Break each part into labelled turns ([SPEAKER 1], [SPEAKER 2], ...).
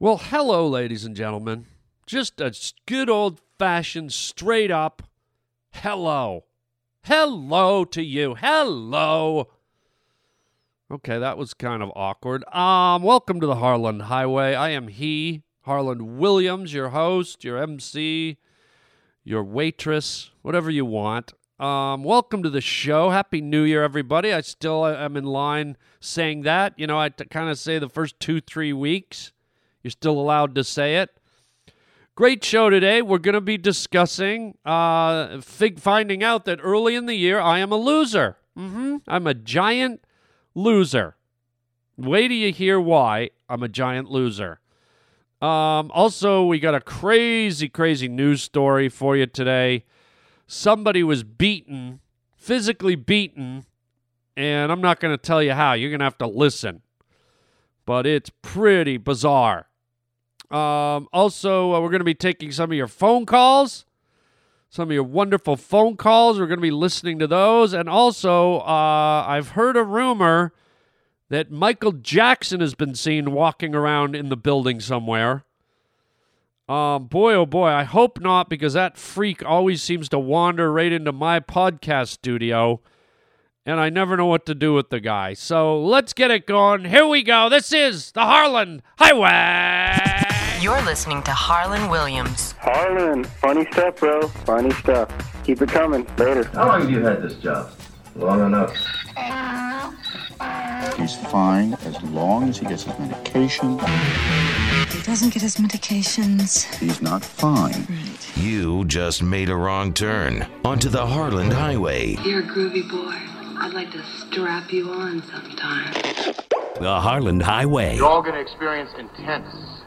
[SPEAKER 1] Well, hello, ladies and gentlemen. Just a good old fashioned, straight up hello. Hello to you. Hello. Okay, that was kind of awkward. Um, welcome to the Harland Highway. I am he, Harland Williams, your host, your MC, your waitress, whatever you want. Um, welcome to the show. Happy New Year, everybody. I still am in line saying that. You know, I t- kind of say the first two, three weeks. You're still allowed to say it. Great show today. We're going to be discussing uh, fig- finding out that early in the year I am a loser. Mm-hmm. I'm a giant loser. Wait till you hear why I'm a giant loser. Um, also, we got a crazy, crazy news story for you today. Somebody was beaten, physically beaten, and I'm not going to tell you how. You're going to have to listen. But it's pretty bizarre. Um, also, uh, we're going to be taking some of your phone calls, some of your wonderful phone calls. We're going to be listening to those. And also, uh, I've heard a rumor that Michael Jackson has been seen walking around in the building somewhere. Um, boy, oh boy, I hope not because that freak always seems to wander right into my podcast studio and I never know what to do with the guy. So let's get it going. Here we go. This is the Harland Highway.
[SPEAKER 2] You're listening to Harland Williams.
[SPEAKER 3] Harland, funny stuff, bro. Funny stuff. Keep it coming. Later.
[SPEAKER 4] How long have you had this job? Long enough.
[SPEAKER 5] He's fine as long as he gets his medication.
[SPEAKER 6] He doesn't get his medications.
[SPEAKER 5] He's not fine.
[SPEAKER 6] Right.
[SPEAKER 7] You just made a wrong turn onto the Harland Highway.
[SPEAKER 8] You're a groovy boy. I'd like to strap you on sometime.
[SPEAKER 7] The Harland Highway.
[SPEAKER 9] You're all going to experience intense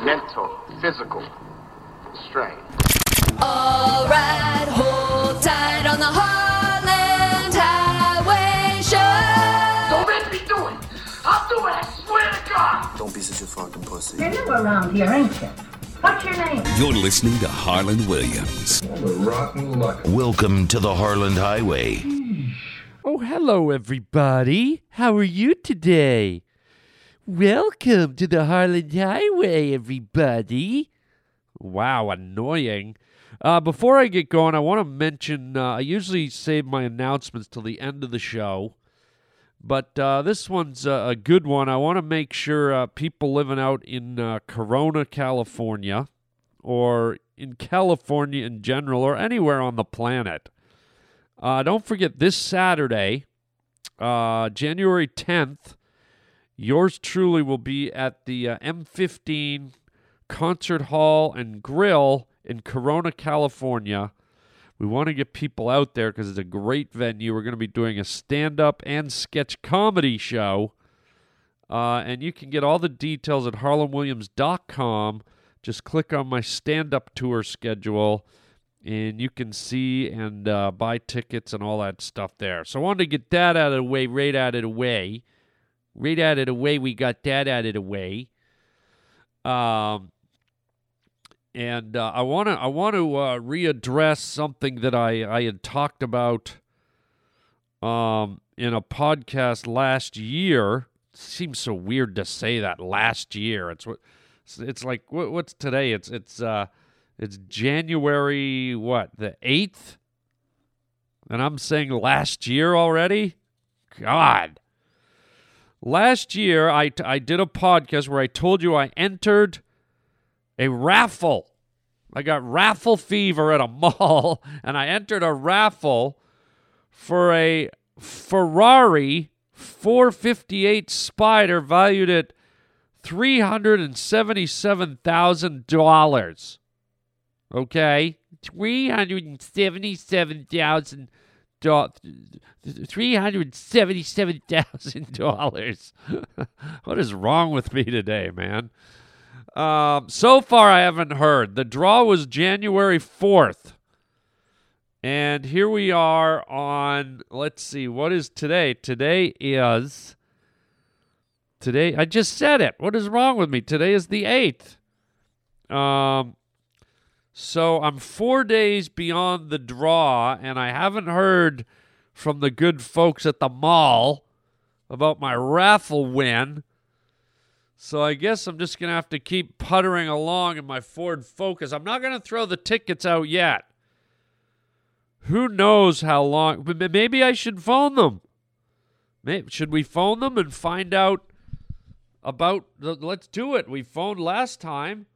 [SPEAKER 9] mental, physical strain.
[SPEAKER 10] All right, hold tight on the Harland Highway show.
[SPEAKER 9] Don't make me do it! I'll do it, I swear to God!
[SPEAKER 11] Don't be such a fucking pussy.
[SPEAKER 12] You're new around here, ain't you? What's your name?
[SPEAKER 7] You're listening to Harland Williams.
[SPEAKER 4] Rotten luck.
[SPEAKER 7] Welcome to the Harland Highway.
[SPEAKER 1] Oh, hello, everybody. How are you today? Welcome to the Harland Highway, everybody. Wow, annoying. Uh, before I get going, I want to mention uh, I usually save my announcements till the end of the show, but uh, this one's a, good one. I want to make sure uh, people living out in uh, Corona, California, or in California in general, or anywhere on the planet, uh, don't forget this Saturday, January 10th, yours truly will be at the uh, M15 Concert Hall and Grill in Corona, California. We want to get people out there because it's a great venue. We're going to be doing a stand up and sketch comedy show. Uh, and you can get all the details at harlandwilliams.com. Just click on my stand up tour schedule and you can see and uh, buy tickets and all that stuff there. So I wanted to get that out of the way, right out of the way. Right out of the way, we got that out of the way. Um, and uh, I want to I want to uh, readdress something that I I had talked about um in a podcast last year. seems so weird to say that last year. It's what it's, it's like what, what's today? It's it's uh it's January what the eighth, and I'm saying last year already. God. Last year, I, I did a podcast where I told you I entered a raffle. I got raffle fever at a mall, and I entered a raffle for a Ferrari 458 Spider valued at $377,000. Okay? $377,000. $377,000. what is wrong with me today, man? Um, so far, I haven't heard. The draw was January 4th. And here we are on, let's see, what is today? Today is, today, I just said it. What is wrong with me? Today is the 8th. Um, so I'm four days beyond the draw, and I haven't heard from the good folks at the mall about my raffle win. So I guess I'm just going to have to keep puttering along in my Ford Focus. I'm not going to throw the tickets out yet. Who knows how long? Maybe I should phone them. Maybe, should we phone them and find out about let's do it. We phoned last time.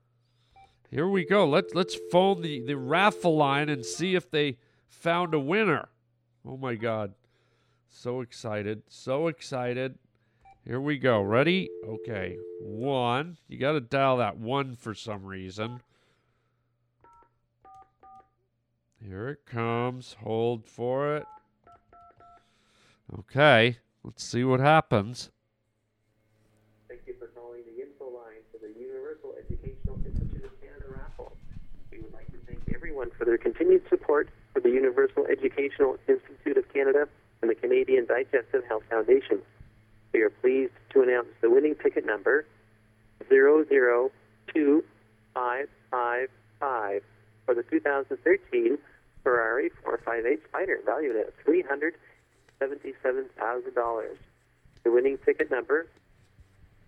[SPEAKER 1] Here we go. Let's let's phone the, the raffle line and see if they found a winner. Oh my god. So excited. So excited. Here we go. Ready? Okay. One. You got to dial that one for some reason. Here it comes. Hold for it. Okay. Let's see what happens.
[SPEAKER 11] everyone for their continued support for the Universal Educational Institute of Canada and the Canadian Digestive Health Foundation. We are pleased to announce the winning ticket number 002555 for the 2013 Ferrari 458 Spider, valued at $377,000. The winning ticket number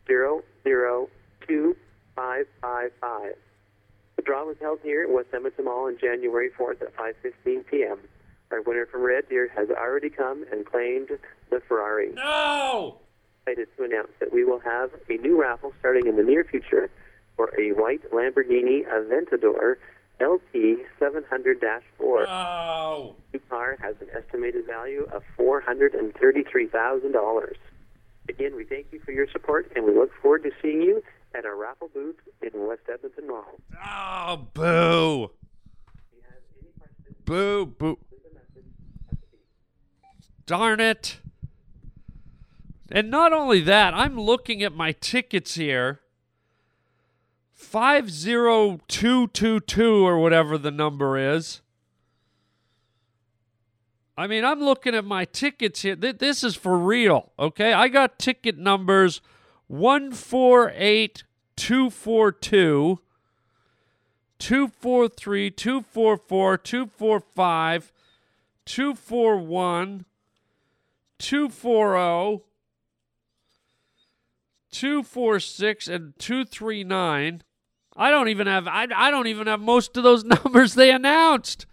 [SPEAKER 11] 002555. The draw was held here at West Edmonton Mall on January 4th at 5:15 p.m. Our winner from Red Deer has already come and claimed the Ferrari.
[SPEAKER 1] No!
[SPEAKER 11] Excited to announce that we will have a new raffle starting in the near future for a white Lamborghini Aventador LP 700-4.
[SPEAKER 1] No!
[SPEAKER 11] The new car has an estimated value of $433,000. Again, we thank you for your support, and we look forward to seeing you at our raffle booth in West Edmonton Mall.
[SPEAKER 1] Oh, boo. Boo, boo. Darn it. And not only that, I'm looking at my tickets here. 50222 or whatever the number is. I mean, I'm looking at my tickets here. This is for real, okay? I got ticket numbers 148242, 243, 244, 245, 241, 240, 246, and 239. I don't even have I, I don't even have most of those numbers they announced.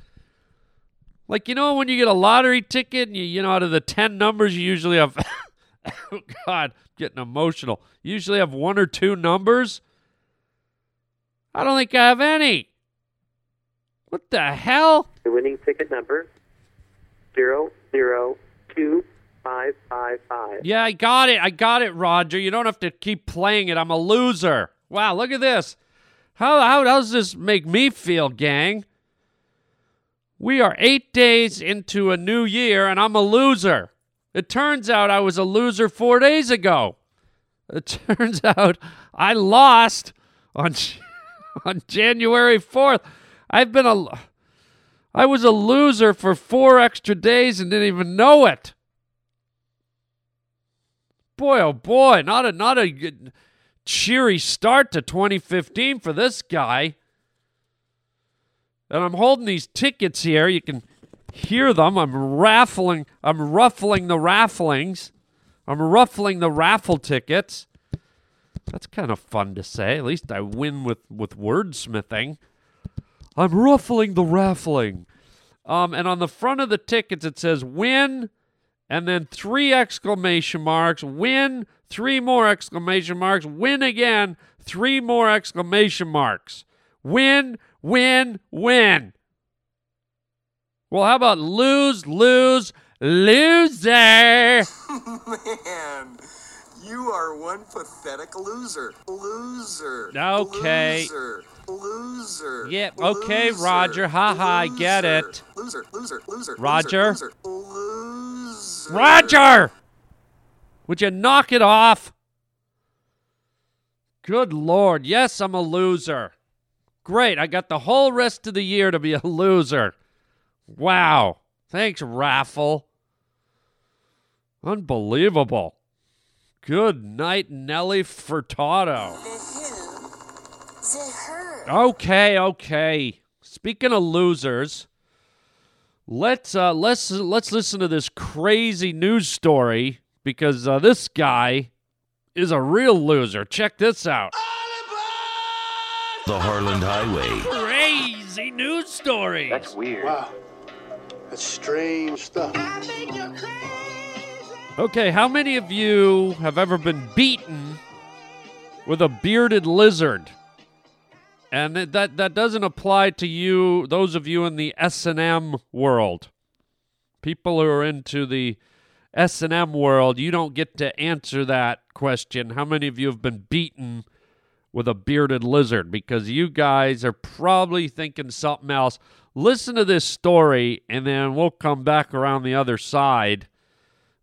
[SPEAKER 1] Like you know when you get a lottery ticket and you you know out of the 10 numbers you usually have god, getting emotional. Usually have one or two numbers. I don't think I have any. What the hell?
[SPEAKER 11] The winning ticket number zero zero two five five five.
[SPEAKER 1] Yeah, I got it. I got it, Roger. You don't have to keep playing it. I'm a loser. Wow, look at this. How, how does this make me feel, gang? We are eight days into a new year, and I'm a loser. It turns out I was a loser four days ago. It turns out I lost on on January 4th. I've been a I was a loser for four extra days and didn't even know it. Boy, oh boy, not a not a cheery start to 2015 for this guy. And I'm holding these tickets here. You can hear them. I'm raffling. I'm ruffling the rafflings. I'm ruffling the raffle tickets. That's kind of fun to say. At least I win with with wordsmithing. I'm ruffling the raffling. Um, and on the front of the tickets it says win, and then three exclamation marks. Win, three more exclamation marks. Win again, three more exclamation marks. Win, win, win. Well, how about lose, lose, loser?
[SPEAKER 13] Man, you are one pathetic loser. Loser.
[SPEAKER 1] Okay.
[SPEAKER 13] Loser. Loser.
[SPEAKER 1] Yeah, okay,
[SPEAKER 13] Loser.
[SPEAKER 1] Roger. Haha, I get it.
[SPEAKER 13] Loser. Loser. Loser.
[SPEAKER 1] Roger.
[SPEAKER 13] Loser. Loser.
[SPEAKER 1] Roger! Would you knock it off? Good Lord. Yes, I'm a loser. Great. I got the whole rest of the year to be a loser. Wow. Thanks, Raffle. Unbelievable. Good night, Nelly Furtado. Okay, okay. Speaking of losers, let's uh, let's let's listen to this crazy news story because uh, this guy is a real loser. Check this out.
[SPEAKER 7] The Harland Highway.
[SPEAKER 1] Crazy news story.
[SPEAKER 9] That's weird.
[SPEAKER 14] Wow. That's strange stuff.
[SPEAKER 1] Okay, how many of you have ever been beaten with a bearded lizard? And that that, that doesn't apply to you, those of you in the S&M world. People who are into the S&M world, you don't get to answer that question. How many of you have been beaten with a bearded lizard? Because you guys are probably thinking something else. Listen to this story, and then we'll come back around the other side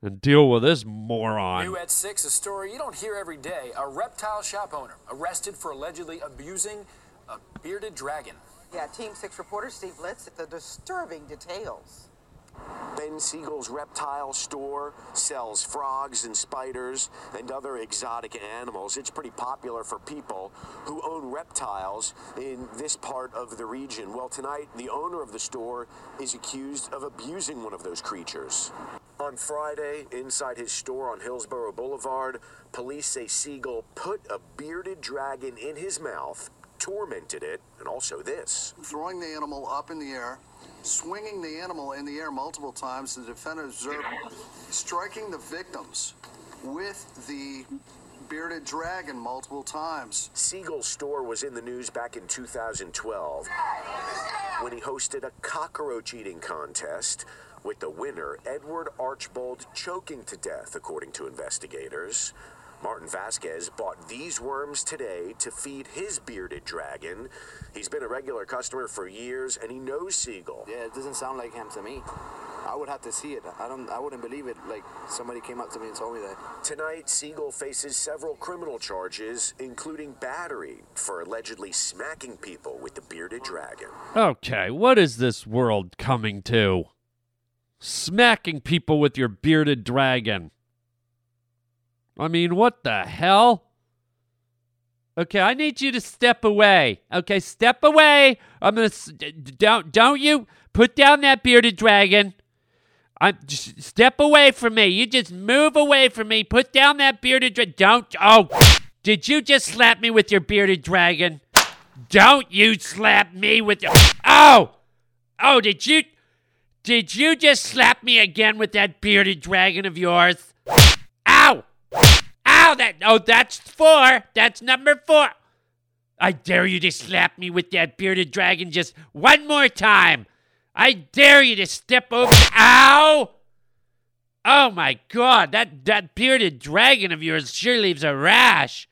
[SPEAKER 1] and deal with this moron.
[SPEAKER 15] New at 6, a story you don't hear every day. A reptile shop owner arrested for allegedly abusing a bearded dragon.
[SPEAKER 16] Yeah, Team 6 reporter Steve Litz, at the disturbing details.
[SPEAKER 17] Ben Siegel's reptile store sells frogs and spiders and other exotic animals. It's pretty popular for people who own reptiles in this part of the region. Well, tonight, the owner of the store is accused of abusing one of those creatures. On Friday, inside his store on Hillsboro Boulevard, police say Siegel put a bearded dragon in his mouth, tormented it, and also this.
[SPEAKER 14] Throwing the animal up in the air, swinging the animal in the air multiple times, the defendant observed striking the victims with the bearded dragon multiple times.
[SPEAKER 17] Siegel's store was in the news back in 2012 when he hosted a cockroach eating contest with the winner, Edward Archbold, choking to death, according to investigators. Martin Vasquez bought these worms today to feed his bearded dragon. He's been a regular customer for years and he knows Siegel.
[SPEAKER 18] Yeah, it doesn't sound like him to me. I would have to see it. I don't I wouldn't believe it like somebody came up to me and told me that.
[SPEAKER 17] Tonight, Siegel faces several criminal charges, including battery for allegedly smacking people with the bearded dragon.
[SPEAKER 1] Okay, what is this world coming to? Smacking people with your bearded dragon. I mean, what the hell? Okay, I need you to step away. Okay, step away. I'm gonna don't don't you put down that bearded dragon. I'm just step away from me. You just move away from me. Put down that bearded dragon. Don't. Oh, did you just slap me with your bearded dragon? Don't you slap me with your. Oh, oh, did you? Did you just slap me again with that bearded dragon of yours? Ow! That oh, that's four. That's number four. I dare you to slap me with that bearded dragon just one more time. I dare you to step over. Ow! Oh my God! That that bearded dragon of yours sure leaves a rash.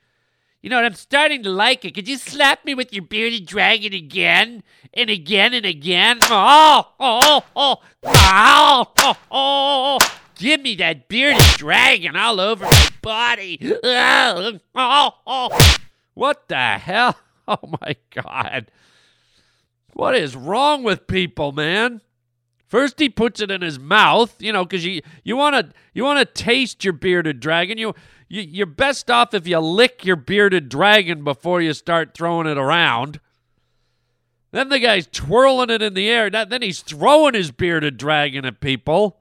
[SPEAKER 1] You know what? I'm starting to like it. Could you slap me with your bearded dragon again and again and again? Oh, oh, oh, oh, oh, oh. Give me that bearded dragon all over my body. What the hell? Oh my God. What is wrong with people, man? First he puts it in his mouth, you know, because you you want to you want to taste your bearded dragon. You, you you're best off if you lick your bearded dragon before you start throwing it around. Then the guy's twirling it in the air. Then he's throwing his bearded dragon at people.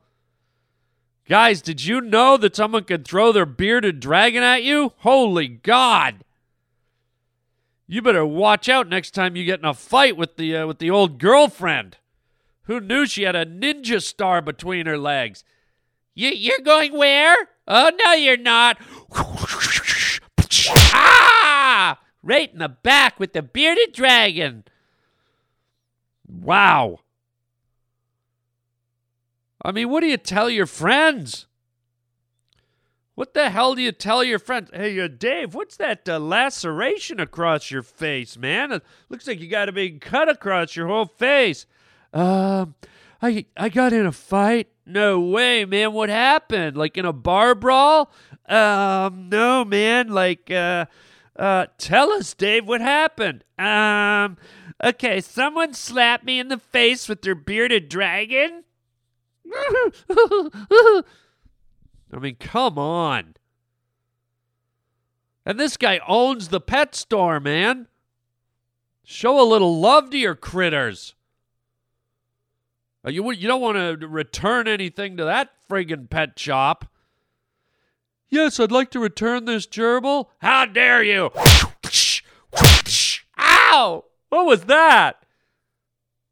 [SPEAKER 1] Guys, did you know that someone could throw their bearded dragon at you? Holy God! You better watch out next time you get in a fight with the uh, with the old girlfriend. Who knew she had a ninja star between her legs? You, you're going where? Oh, no, you're not. ah! Right in the back with the bearded dragon. Wow. I mean, what do you tell your friends? What the hell do you tell your friends? Hey, uh, Dave, what's that uh, laceration across your face, man? It looks like you got a big cut across your whole face. Um, I I got in a fight. No way, man. What happened? Like in a bar brawl? Um, no, man. Like, uh, uh, tell us, Dave. What happened? Um, okay. Someone slapped me in the face with their bearded dragon. I mean, come on. And this guy owns the pet store, man. Show a little love to your critters. You, you don't want to return anything to that friggin' pet shop. Yes, I'd like to return this gerbil. How dare you? Ow! What was that?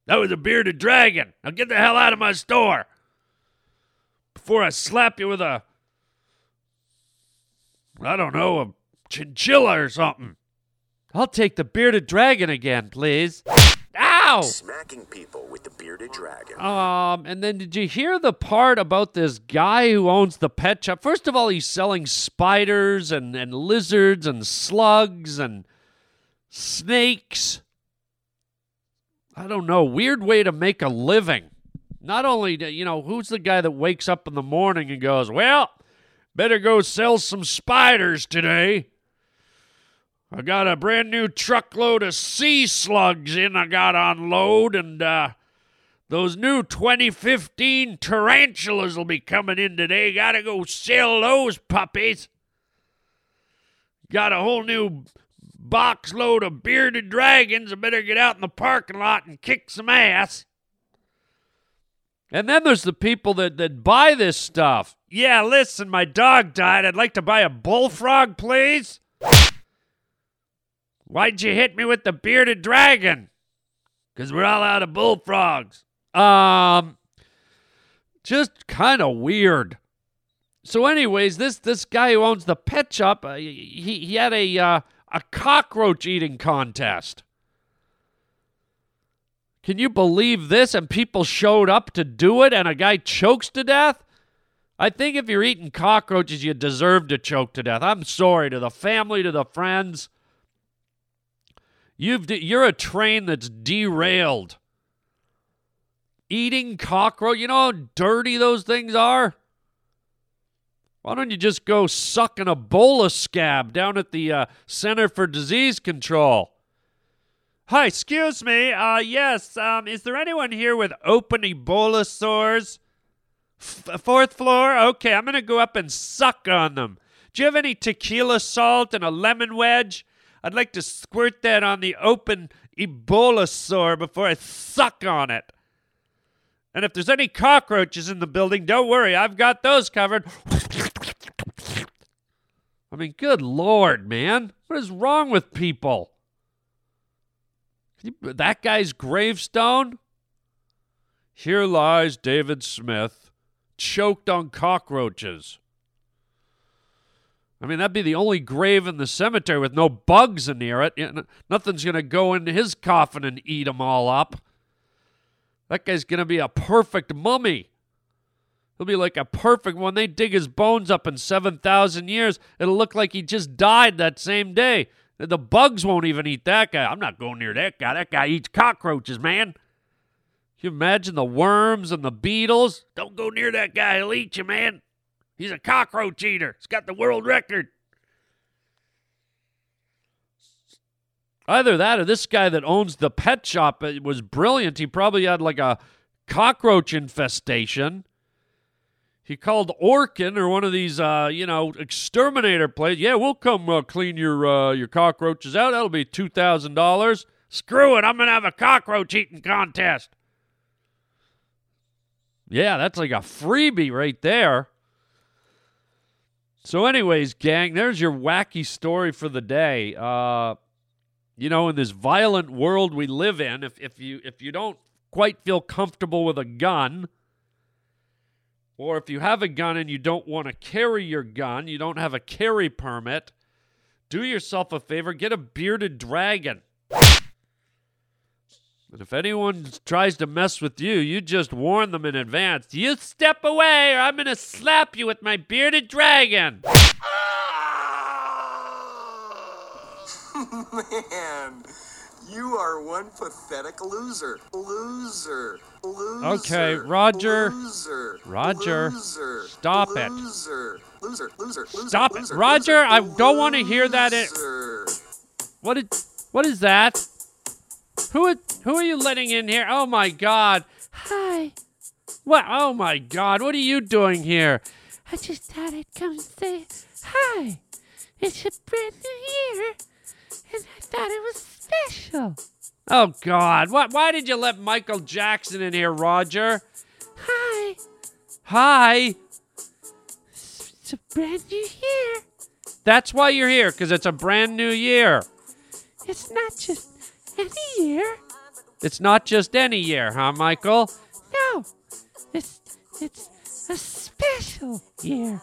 [SPEAKER 1] That was a bearded dragon. Now get the hell out of my store before I slap you with a, I don't know, a chinchilla or something. I'll take the bearded dragon again, please. Ow!
[SPEAKER 17] Smacking people with the bearded dragon.
[SPEAKER 1] Um, and then did you hear the part about this guy who owns the pet shop? First of all, he's selling spiders and, and lizards and slugs and snakes. I don't know. Weird way to make a living. Not only, do, you know, who's the guy that wakes up in the morning and goes, well, better go sell some spiders today. I got a brand new truckload of sea slugs in I got on load, and uh, those new 2015 tarantulas will be coming in today. Gotta go sell those puppies. Got a whole new box load of bearded dragons. I better get out in the parking lot and kick some ass. And then there's the people that, that buy this stuff. Yeah, listen, my dog died. I'd like to buy a bullfrog, please. Why'd you hit me with the bearded dragon? Because we're all out of bullfrogs. Um, just kind of weird. So, anyways, this this guy who owns the pet shop, uh, he he had a uh, a cockroach eating contest. Can you believe this? And people showed up to do it, and a guy chokes to death. I think if you're eating cockroaches, you deserve to choke to death. I'm sorry to the family, to the friends. You've you're a train that's derailed. Eating cockroach, you know how dirty those things are? Why don't you just go suck an Ebola scab down at the uh, Center for Disease Control? Hi, excuse me. Uh, yes, um, is there anyone here with open Ebola sores? F- fourth floor? Okay, I'm going to go up and suck on them. Do you have any tequila salt and a lemon wedge? I'd like to squirt that on the open Ebola sore before I suck on it. And if there's any cockroaches in the building, don't worry, I've got those covered. I mean, good lord, man. What is wrong with people? That guy's gravestone? Here lies David Smith, choked on cockroaches. I mean, that'd be the only grave in the cemetery with no bugs near it. Nothing's going to go into his coffin and eat them all up. That guy's going to be a perfect mummy. He'll be like a perfect when they dig his bones up in 7,000 years. It'll look like he just died that same day. The bugs won't even eat that guy. I'm not going near that guy. That guy eats cockroaches, man. Can you imagine the worms and the beetles? Don't go near that guy. He'll eat you, man. He's a cockroach eater. He's got the world record. Either that or this guy that owns the pet shop it was brilliant. He probably had like a cockroach infestation. He called Orkin or one of these, uh, you know, exterminator places. Yeah, we'll come uh, clean your uh, your cockroaches out. That'll be two thousand dollars. Screw it! I'm gonna have a cockroach eating contest. Yeah, that's like a freebie right there. So, anyways, gang, there's your wacky story for the day. Uh, you know, in this violent world we live in, if, if you if you don't quite feel comfortable with a gun, or if you have a gun and you don't want to carry your gun, you don't have a carry permit, do yourself a favor, get a bearded dragon. And if anyone tries to mess with you, you just warn them in advance. You step away, or I'm going to slap you with my bearded dragon.
[SPEAKER 13] Man, you are one pathetic loser. Loser. Loser.
[SPEAKER 1] Okay, Roger.
[SPEAKER 13] Loser.
[SPEAKER 1] Roger.
[SPEAKER 13] Loser.
[SPEAKER 1] Stop it.
[SPEAKER 13] Loser. Loser. Loser. Loser.
[SPEAKER 1] Stop it. Roger, I don't want to hear that. It, what, is, what is that? Who, are- who are you letting in here? Oh my god.
[SPEAKER 19] Hi.
[SPEAKER 1] What? Oh my god. What are you doing here?
[SPEAKER 19] I just thought I'd come and say hi. It's a brand new year, and I thought it was special.
[SPEAKER 1] Oh god. What why did you let Michael Jackson in here, Roger?
[SPEAKER 19] Hi.
[SPEAKER 1] Hi.
[SPEAKER 19] It's a brand new year.
[SPEAKER 1] That's why you're here, because it's a brand new year.
[SPEAKER 19] It's not just any year.
[SPEAKER 1] It's not just any year, huh, Michael?
[SPEAKER 19] No, it's it's a special year.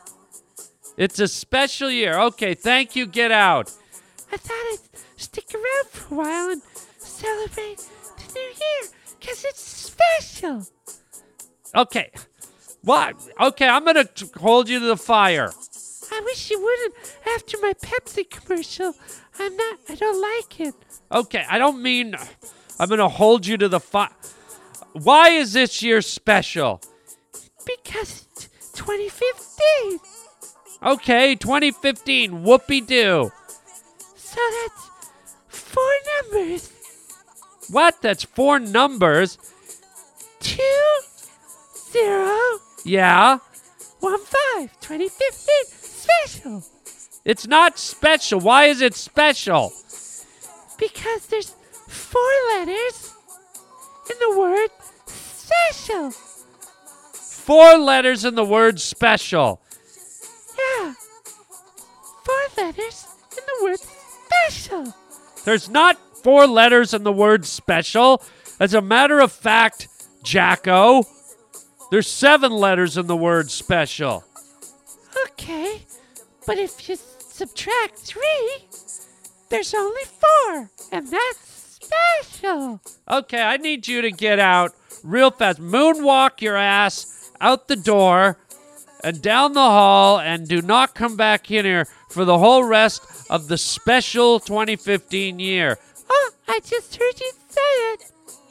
[SPEAKER 1] It's a special year. Okay, thank you. Get out.
[SPEAKER 19] I thought I'd stick around for a while and celebrate the new year because it's special.
[SPEAKER 1] Okay. What? Okay, I'm going to hold you to the fire.
[SPEAKER 19] I wish you wouldn't after my Pepsi commercial. I'm not, I don't like it.
[SPEAKER 1] Okay, I don't mean I'm going to hold you to the fire. Why is this year special?
[SPEAKER 19] Because it's 2015.
[SPEAKER 1] Okay, 2015. Whoopee doo.
[SPEAKER 19] So that's four numbers.
[SPEAKER 1] What? That's four numbers?
[SPEAKER 19] Two, zero,
[SPEAKER 1] Yeah.
[SPEAKER 19] one, five. 2015. Special.
[SPEAKER 1] It's not special. Why is it special?
[SPEAKER 19] Because there's four letters in the word special.
[SPEAKER 1] Four letters in the word special.
[SPEAKER 19] Yeah. Four letters in the word special.
[SPEAKER 1] There's not four letters in the word special. As a matter of fact, Jacko, there's seven letters in the word special.
[SPEAKER 19] Okay. But if you subtract three, there's only four. And that's special.
[SPEAKER 1] Okay, I need you to get out real fast. Moonwalk your ass out the door and down the hall and do not come back in here for the whole rest of the special 2015 year.
[SPEAKER 19] I just heard you say it.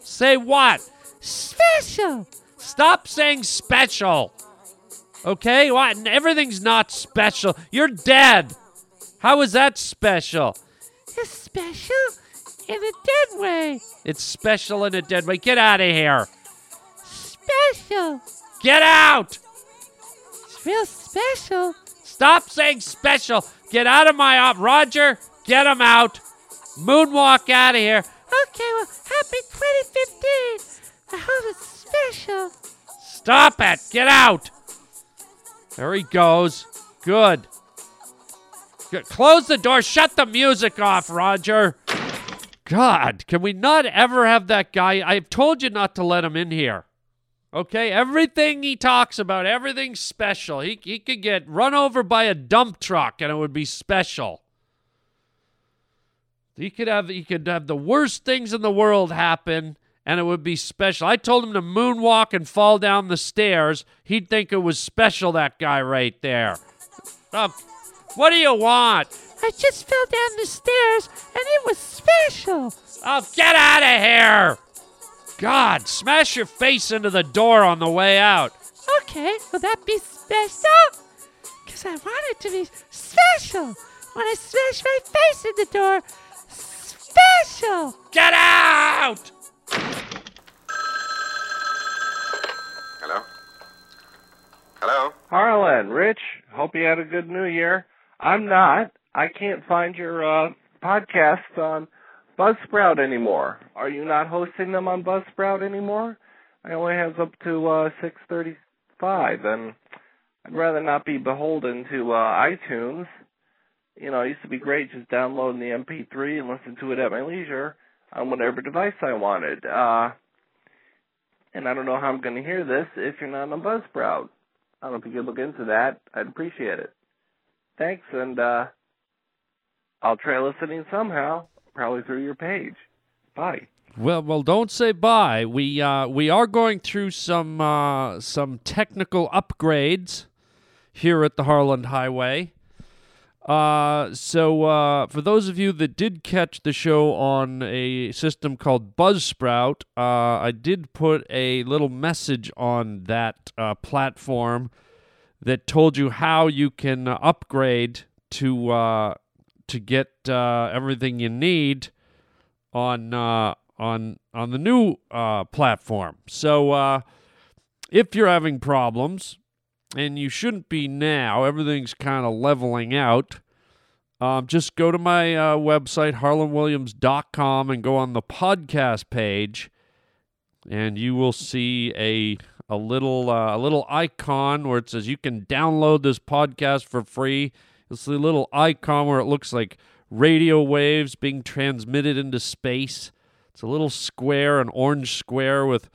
[SPEAKER 1] Say what?
[SPEAKER 19] Special.
[SPEAKER 1] Stop saying special. Okay? What? Everything's not special. You're dead. How is that special?
[SPEAKER 19] It's special in a dead way.
[SPEAKER 1] It's special in a dead way. Get out of here.
[SPEAKER 19] Special.
[SPEAKER 1] Get out.
[SPEAKER 19] It's real special.
[SPEAKER 1] Stop saying special. Get out of my op. Roger, get him out. Moonwalk out of here.
[SPEAKER 19] Okay, well, happy 2015. I hope it's special.
[SPEAKER 1] Stop it. Get out. There he goes. Good. Good. Close the door. Shut the music off, Roger. God, can we not ever have that guy? I've told you not to let him in here. Okay, everything he talks about, everything's special. He, he could get run over by a dump truck and it would be special. He could have he could have the worst things in the world happen and it would be special. I told him to moonwalk and fall down the stairs. He'd think it was special, that guy right there. Uh, what do you want?
[SPEAKER 19] I just fell down the stairs and it was special.
[SPEAKER 1] Oh, get out of here! God, smash your face into the door on the way out.
[SPEAKER 19] Okay, will that be special? Because I want it to be special. When I smash my face in the door, special.
[SPEAKER 1] Get out!
[SPEAKER 9] Hello? Hello?
[SPEAKER 3] Harland, Rich, hope you had a good new year. I'm not. I can't find your uh, podcasts on Buzzsprout anymore. Are you not hosting them on Buzzsprout anymore? I only have up to uh, 635, and I'd rather not be beholden to uh, iTunes. You know, it used to be great just downloading the MP3 and listen to it at my leisure on whatever device I wanted. Uh, and I don't know how I'm going to hear this if you're not on Buzzsprout. I don't know if you could look into that. I'd appreciate it. Thanks, and uh, I'll try listening somehow, probably through your page. Bye.
[SPEAKER 1] Well, well, don't say bye. We uh, we are going through some uh, some technical upgrades here at the Harland Highway. Uh, so uh, for those of you that did catch the show on a system called Buzzsprout, uh, I did put a little message on that uh, platform that told you how you can upgrade to uh, to get uh, everything you need on on on the new platform. So if you're having problems, and you shouldn't be now, everything's kind of leveling out. Um, just go to my uh, website, harlandwilliams.com, and go on the podcast page, and you will see a a little uh, a little icon where it says you can download this podcast for free. It's the little icon where it looks like radio waves being transmitted into space. It's a little square, an orange square with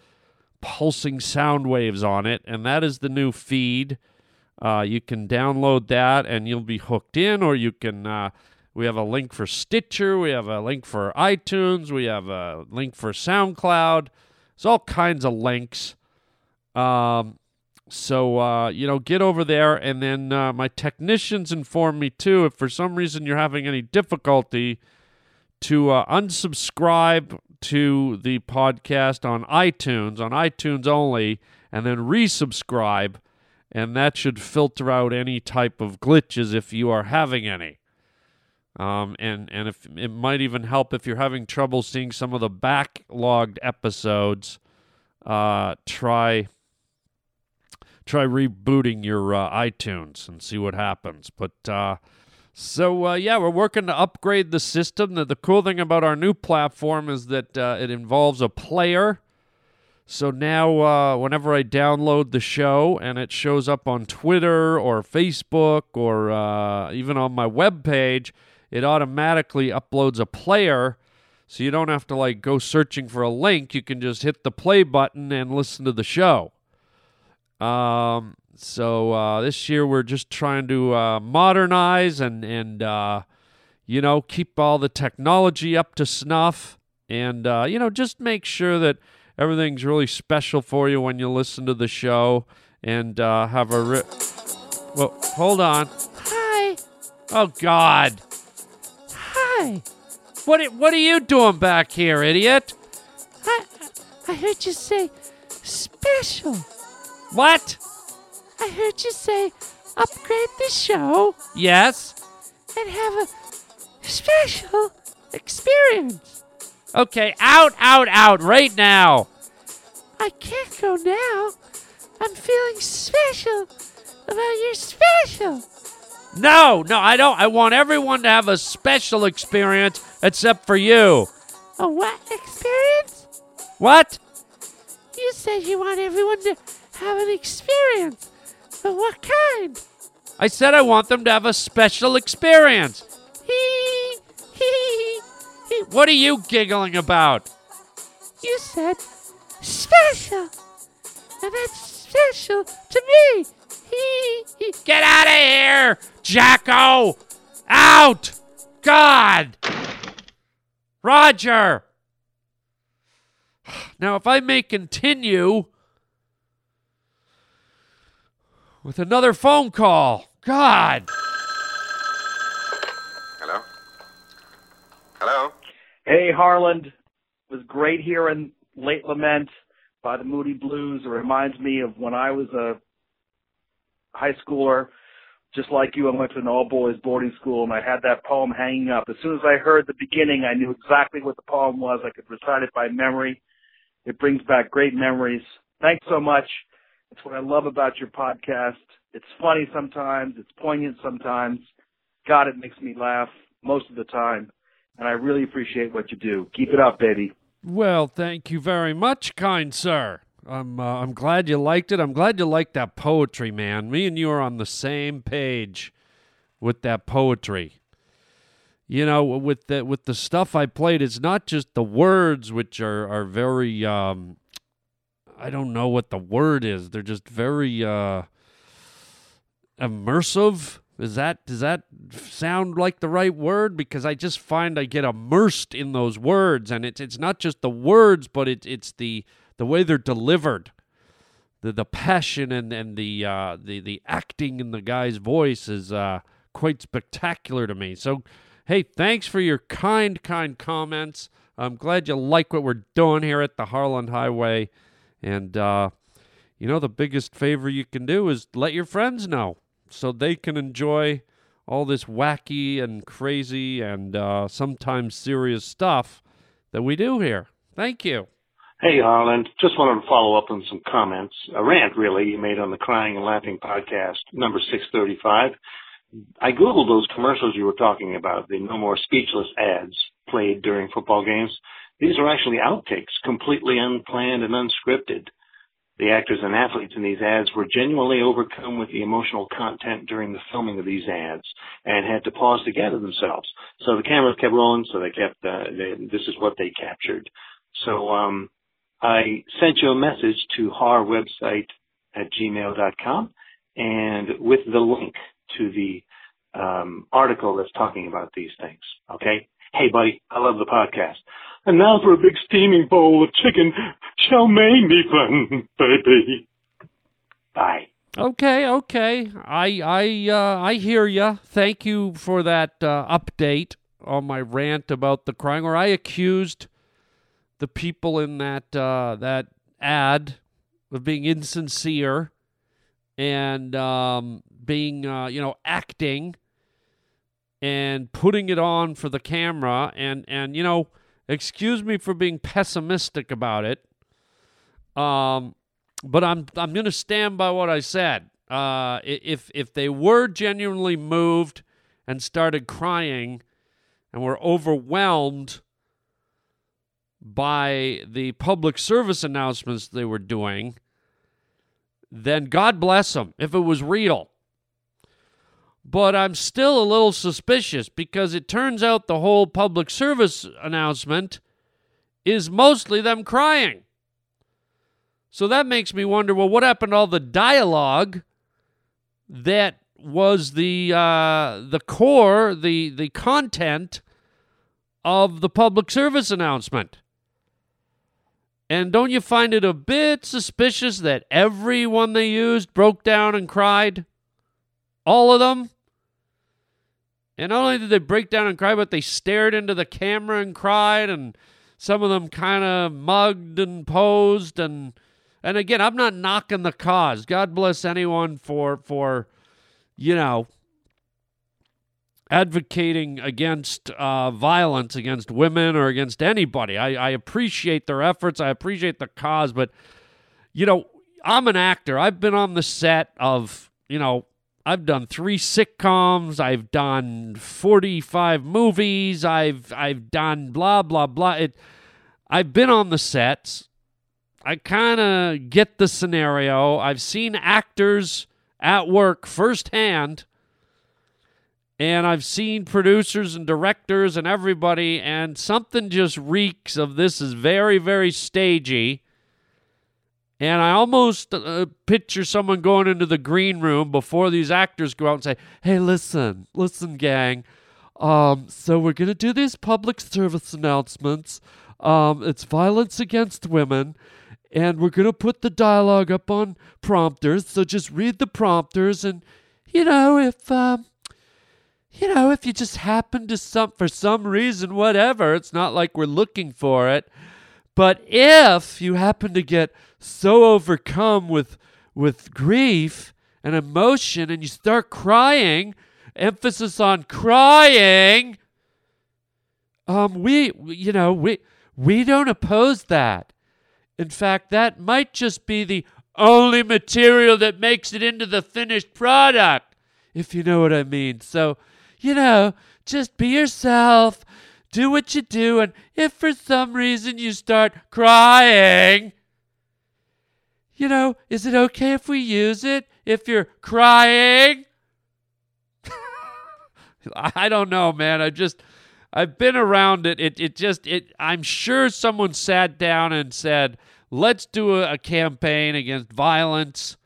[SPEAKER 1] pulsing sound waves on it, and that is the new feed. Uh, you can download that and you'll be hooked in, or you can. Uh, we have a link for Stitcher, we have a link for iTunes, we have a link for SoundCloud. There's all kinds of links. Um, so uh, you know, get over there, and then uh, my technicians inform me too. If for some reason you're having any difficulty, to uh, unsubscribe to the podcast on iTunes, on iTunes only, and then resubscribe, and that should filter out any type of glitches if you are having any. Um, and and if it might even help if you're having trouble seeing some of the backlogged episodes, uh, try try rebooting your uh, iTunes and see what happens. But uh, so uh, yeah, we're working to upgrade the system. The, the cool thing about our new platform is that uh, it involves a player. So now, uh, whenever I download the show and it shows up on Twitter or Facebook or uh, even on my web page, it automatically uploads a player. So you don't have to like go searching for a link. You can just hit the play button and listen to the show. Um, so uh, this year we're just trying to uh, modernize and and uh, you know keep all the technology up to snuff, and uh, you know just make sure that everything's really special for you when you listen to the show, and uh, have a. Ri- well, hold on.
[SPEAKER 19] Hi.
[SPEAKER 1] Oh God.
[SPEAKER 19] Hi.
[SPEAKER 1] What what are you doing back here, idiot?
[SPEAKER 19] I I heard you say special.
[SPEAKER 1] What?
[SPEAKER 19] I heard you say upgrade the show
[SPEAKER 1] Yes.
[SPEAKER 19] and have a special experience.
[SPEAKER 1] Okay, out, out, out, right now.
[SPEAKER 19] I can't go now. I'm feeling special about your special.
[SPEAKER 1] No, no, I don't. I want everyone to have a special experience except for you.
[SPEAKER 19] A what experience?
[SPEAKER 1] What?
[SPEAKER 19] You said you want everyone to have an experience. But what kind?
[SPEAKER 1] I said I want them to have a special experience.
[SPEAKER 19] Hee hee hee.
[SPEAKER 1] What are you giggling about?
[SPEAKER 19] You said special. And that's special to me. Hee hee.
[SPEAKER 1] Get out of here, Jacko! Out! God! Roger! Now, if I may continue with another phone call. God!
[SPEAKER 9] Hello? Hello?
[SPEAKER 20] Hey, Harland. It was great hearing Late Lament by the Moody Blues. It reminds me of when I was a high schooler. Just like you, I went to an all boys boarding school and I had that poem hanging up. As soon as I heard the beginning, I knew exactly what the poem was. I could recite it by memory. It brings back great memories. Thanks so much. It's what I love about your podcast. It's funny sometimes. It's poignant sometimes. God, it makes me laugh most of the time. And I really appreciate what you do. Keep it up, baby.
[SPEAKER 1] Well, thank you very much, kind sir. I'm uh, I'm glad you liked it. I'm glad you liked that poetry, man. Me and you are on the same page with that poetry. You know, with the with the stuff I played, it's not just the words which are are very um I don't know what the word is. They're just very uh immersive. Is that does that sound like the right word? Because I just find I get immersed in those words, and it's it's not just the words, but it, it's the the way they're delivered, the the passion and and the uh, the the acting in the guy's voice is uh, quite spectacular to me. So, hey, thanks for your kind kind comments. I'm glad you like what we're doing here at the Harland Highway, and uh, you know the biggest favor you can do is let your friends know so they can enjoy all this wacky and crazy and uh, sometimes serious stuff that we do here. Thank you.
[SPEAKER 21] Hey, Harland. Just wanted to follow up on some comments, a rant really you made on the Crying and Laughing podcast, number 635. I Googled those commercials you were talking about, the no more speechless ads played during football games. These are actually outtakes, completely unplanned and unscripted. The actors and athletes in these ads were genuinely overcome with the emotional content during the filming of these ads and had to pause to gather themselves. So the cameras kept rolling, so they kept, uh, they, this is what they captured. So, um, I sent you a message to our website at gmail.com and with the link to the um, article that's talking about these things. Okay? Hey, buddy, I love the podcast. And now for a big steaming bowl of chicken shall make me fun, baby. Bye.
[SPEAKER 1] Okay, okay. I I uh, I hear you. Thank you for that uh, update on my rant about the crying. Or I accused the people in that uh, that ad of being insincere and um, being uh, you know acting and putting it on for the camera and and you know excuse me for being pessimistic about it um but i'm i'm going to stand by what i said. Uh if if they were genuinely moved and started crying and were overwhelmed by the public service announcements they were doing then god bless them if it was real but I'm still a little suspicious because it turns out the whole public service announcement is mostly them crying. So that makes me wonder well, what happened to all the dialogue that was the uh, the core, the the content of the public service announcement? And don't you find it a bit suspicious that everyone they used broke down and cried? All of them? And not only did they break down and cry, but they stared into the camera and cried, and some of them kind of mugged and posed and and again, I'm not knocking the cause. God bless anyone for for you know advocating against uh, violence against women or against anybody. I, I appreciate their efforts. I appreciate the cause, but you know, I'm an actor. I've been on the set of you know I've done three sitcoms. I've done 45 movies. I've I've done blah blah blah. It. I've been on the sets. I kind of get the scenario. I've seen actors at work firsthand, and I've seen producers and directors and everybody, and something just reeks of this is very very stagey and I almost uh, picture someone going into the green room before these actors go out and say, "Hey, listen, listen, gang. Um, so we're gonna do these public service announcements. Um, it's violence against women." And we're going to put the dialogue up on prompters. So just read the prompters. And, you know, if, um, you know, if you just happen to some, for some reason, whatever, it's not like we're looking for it. But if you happen to get so overcome with with grief and emotion and you start crying, emphasis on crying, um we you know, we we don't oppose that. In fact, that might just be the only material that makes it into the finished product, if you know what I mean. So, you know, just be yourself, do what you do, and if for some reason you start crying, you know, is it okay if we use it if you're crying? I don't know, man. I just I've been around it. It it just it I'm sure someone sat down and said, "Let's do a, a campaign against violence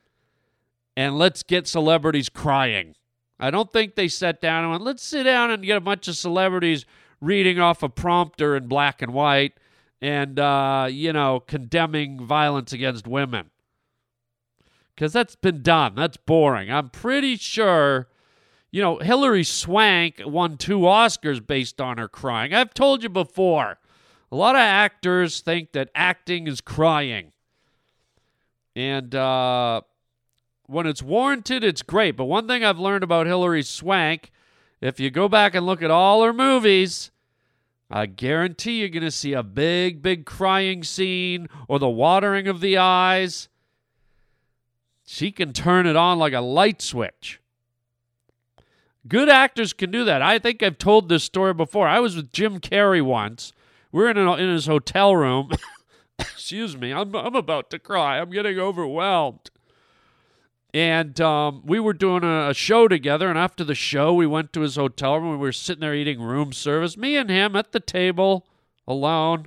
[SPEAKER 1] and let's get celebrities crying." I don't think they sat down and went, "Let's sit down and get a bunch of celebrities reading off a prompter in black and white and uh, you know, condemning violence against women." because that's been done. That's boring. I'm pretty sure, you know, Hilary Swank won two Oscars based on her crying. I've told you before, a lot of actors think that acting is crying. And uh, when it's warranted, it's great. But one thing I've learned about Hilary Swank, if you go back and look at all her movies, I guarantee you're going to see a big, big crying scene or the watering of the eyes she can turn it on like a light switch. Good actors can do that. I think I've told this story before. I was with Jim Carrey once. We are in, a, in his hotel room. excuse me, I'm I'm about to cry. I'm getting overwhelmed. And um, we were doing a, a, show together, and after the show, we went to his hotel room. We were sitting there eating room service, me and him at the table alone.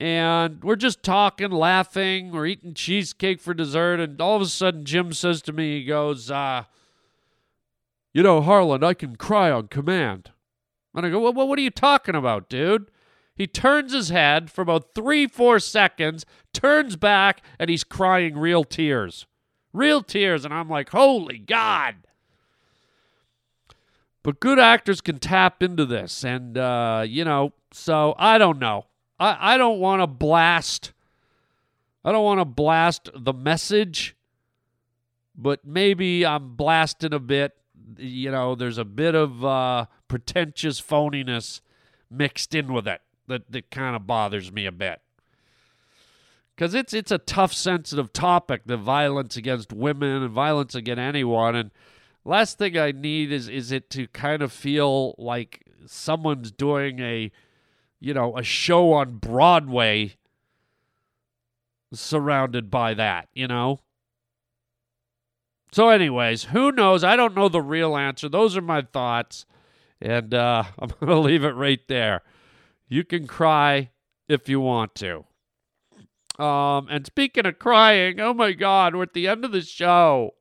[SPEAKER 1] And we're just talking, laughing. We're eating cheesecake for dessert. And all of a sudden, Jim says to me, he goes, uh, You know, Harland, I can cry on command. And I go, Well, what are you talking about, dude? He turns his head for about three, four seconds, turns back, and he's crying real tears. Real tears. And I'm like, holy God. But good actors can tap into this. And, uh, you know, so I don't know. I, I don't want to blast. I don't want to blast the message, but maybe I'm blasting a bit. You know, there's a bit of uh, pretentious phoniness mixed in with it that, that kind of bothers me a bit because it's it's a tough, sensitive topic. The violence against women and violence against anyone. And last thing I need is is it to kind of feel like someone's doing a, you know, a show on Broadway. Surrounded by that, you know. So, anyways, who knows? I don't know the real answer. Those are my thoughts, and uh, I'm going to leave it right there. You can cry if you want to. Um, and speaking of crying, oh my God, we're at the end of the show.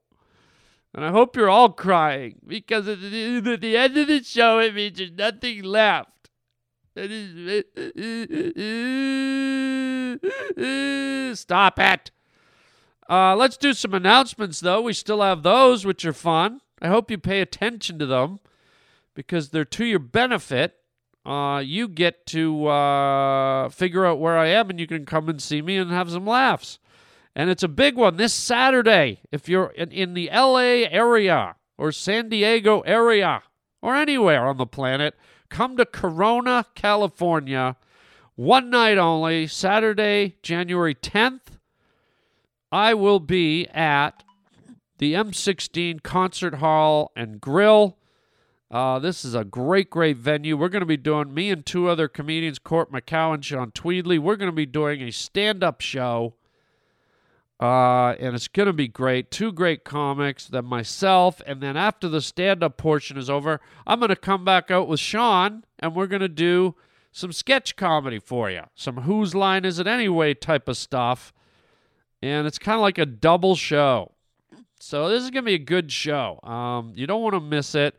[SPEAKER 1] And I hope you're all crying because at the, at the end of the show, it means there's nothing left. Stop it. Uh, let's do some announcements, though. We still have those, which are fun. I hope you pay attention to them because they're to your benefit uh, you get to uh, figure out where I am and you can come and see me and have some laughs. And it's a big one this Saturday. If you're in, in the LA area or San Diego area or anywhere on the planet, come to Corona, California. One night only, Saturday, January 10th. I will be at the M16 Concert Hall and Grill. Uh, this is a great, great venue. We're going to be doing, me and two other comedians, Court McCowan, and Sean Tweedley, we're going to be doing a stand up show. Uh, and it's going to be great. Two great comics, then myself. And then after the stand up portion is over, I'm going to come back out with Sean and we're going to do some sketch comedy for you. Some Whose Line Is It Anyway type of stuff. And it's kind of like a double show. So this is going to be a good show. Um, you don't want to miss it.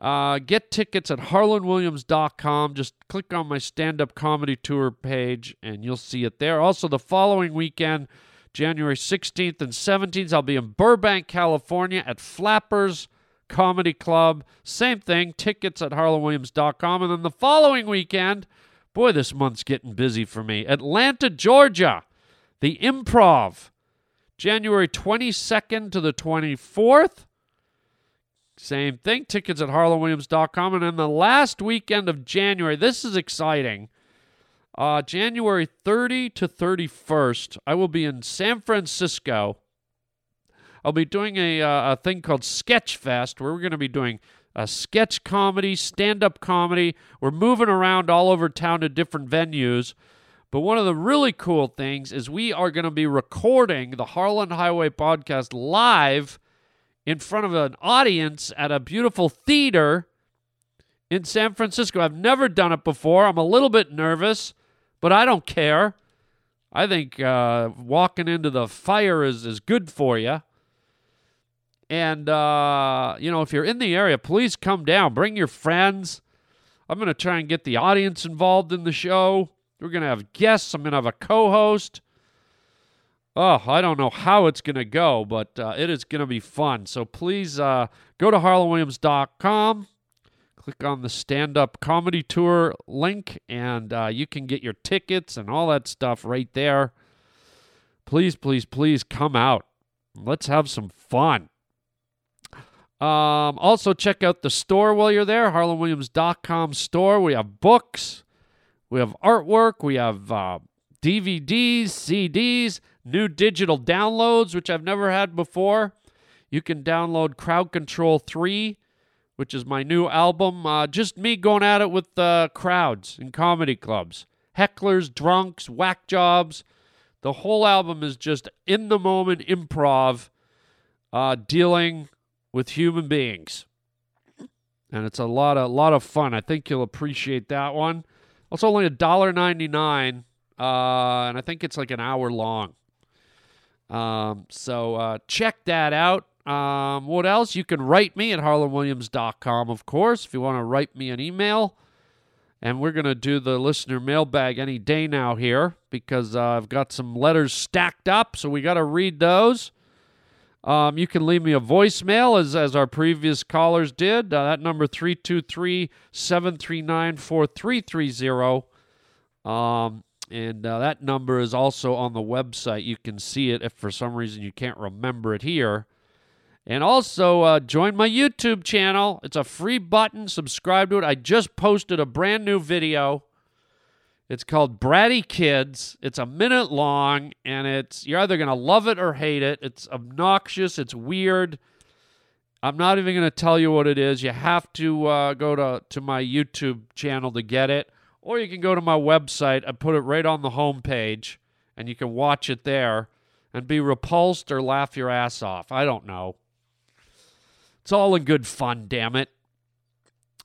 [SPEAKER 1] Uh, get tickets at harlandwilliams.com. Just click on my stand up comedy tour page and you'll see it there. Also, the following weekend, January 16th and 17th, I'll be in Burbank, California at Flappers Comedy Club. Same thing, tickets at harlandwilliams.com. And then the following weekend, boy, this month's getting busy for me. Atlanta, Georgia, the Improv, January 22nd to the 24th. Same thing. Tickets at harlandwilliams.com. And then the last weekend of January, this is exciting. Uh, January 30 to 31st, I will be in San Francisco. I'll be doing a, uh, a thing called Sketch Fest where we're going to be doing a sketch comedy, stand up comedy. We're moving around all over town to different venues. But one of the really cool things is we are going to be recording the Harland Highway podcast live in front of an audience at a beautiful theater in San Francisco. I've never done it before. I'm a little bit nervous, but I don't care. I think uh, walking into the fire is, is good for you. And, uh, you know, if you're in the area, please come down. Bring your friends. I'm going to try and get the audience involved in the show. We're going to have guests. I'm going to have a co host. Oh, I don't know how it's going to go, but uh, it is going to be fun. So please uh, go to harlandwilliams.com, click on the stand up comedy tour link, and uh, you can get your tickets and all that stuff right there. Please, please, please come out. Let's have some fun. Um, also, check out the store while you're there, harlandwilliams.com store. We have books, we have artwork, we have uh, DVDs, CDs new digital downloads, which I've never had before. You can download Crowd Control 3, which is my new album. Uh, just me going at it with uh, crowds in comedy clubs. hecklers, drunks, whack jobs. The whole album is just in the moment improv, uh, dealing with human beings, and it's a lot of lot of fun. I think you'll appreciate that one. It's only a dollar ninety nine, uh, and I think it's like an hour long. Um, so uh, check that out. Um, what else? You can write me at harlandwilliams.com, of course, if you want to write me an email. And we're going to do the listener mailbag any day now here because uh, I've got some letters stacked up, so we got to read those. Um, you can leave me a voicemail as, as our previous callers did. Uh, that number 323 739 4330. And uh, that number is also on the website. You can see it if for some reason you can't remember it here. And also uh, join my YouTube channel. It's a free button. Subscribe to it. I just posted a brand new video. It's called Bratty Kids. It's a minute long, and it's you're either gonna love it or hate it. It's obnoxious. It's weird. I'm not even gonna tell you what it is. You have to uh, go to to my YouTube channel to get it, or you can go to my website. I put it right on the homepage, and you can watch it there and be repulsed or laugh your ass off. I don't know. It's all in good fun, damn it.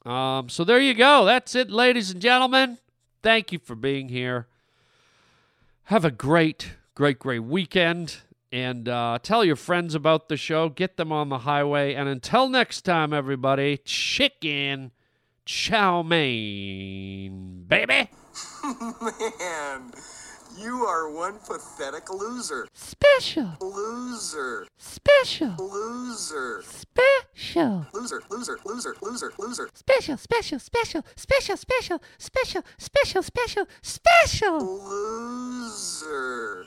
[SPEAKER 1] Um, so there you go. That's it, ladies and gentlemen. Thank you for being here. Have a great, great, great weekend. And uh, tell your friends about the show. Get them on the highway. And until next time, everybody, chicken chow mein, baby.
[SPEAKER 13] Man, you are one pathetic loser.
[SPEAKER 19] Special.
[SPEAKER 13] Loser.
[SPEAKER 19] Special.
[SPEAKER 13] Loser.
[SPEAKER 19] Special.
[SPEAKER 13] Loser, loser, loser, loser, loser.
[SPEAKER 19] Special, special, special, special, special, special, special, special, special.
[SPEAKER 13] Loser.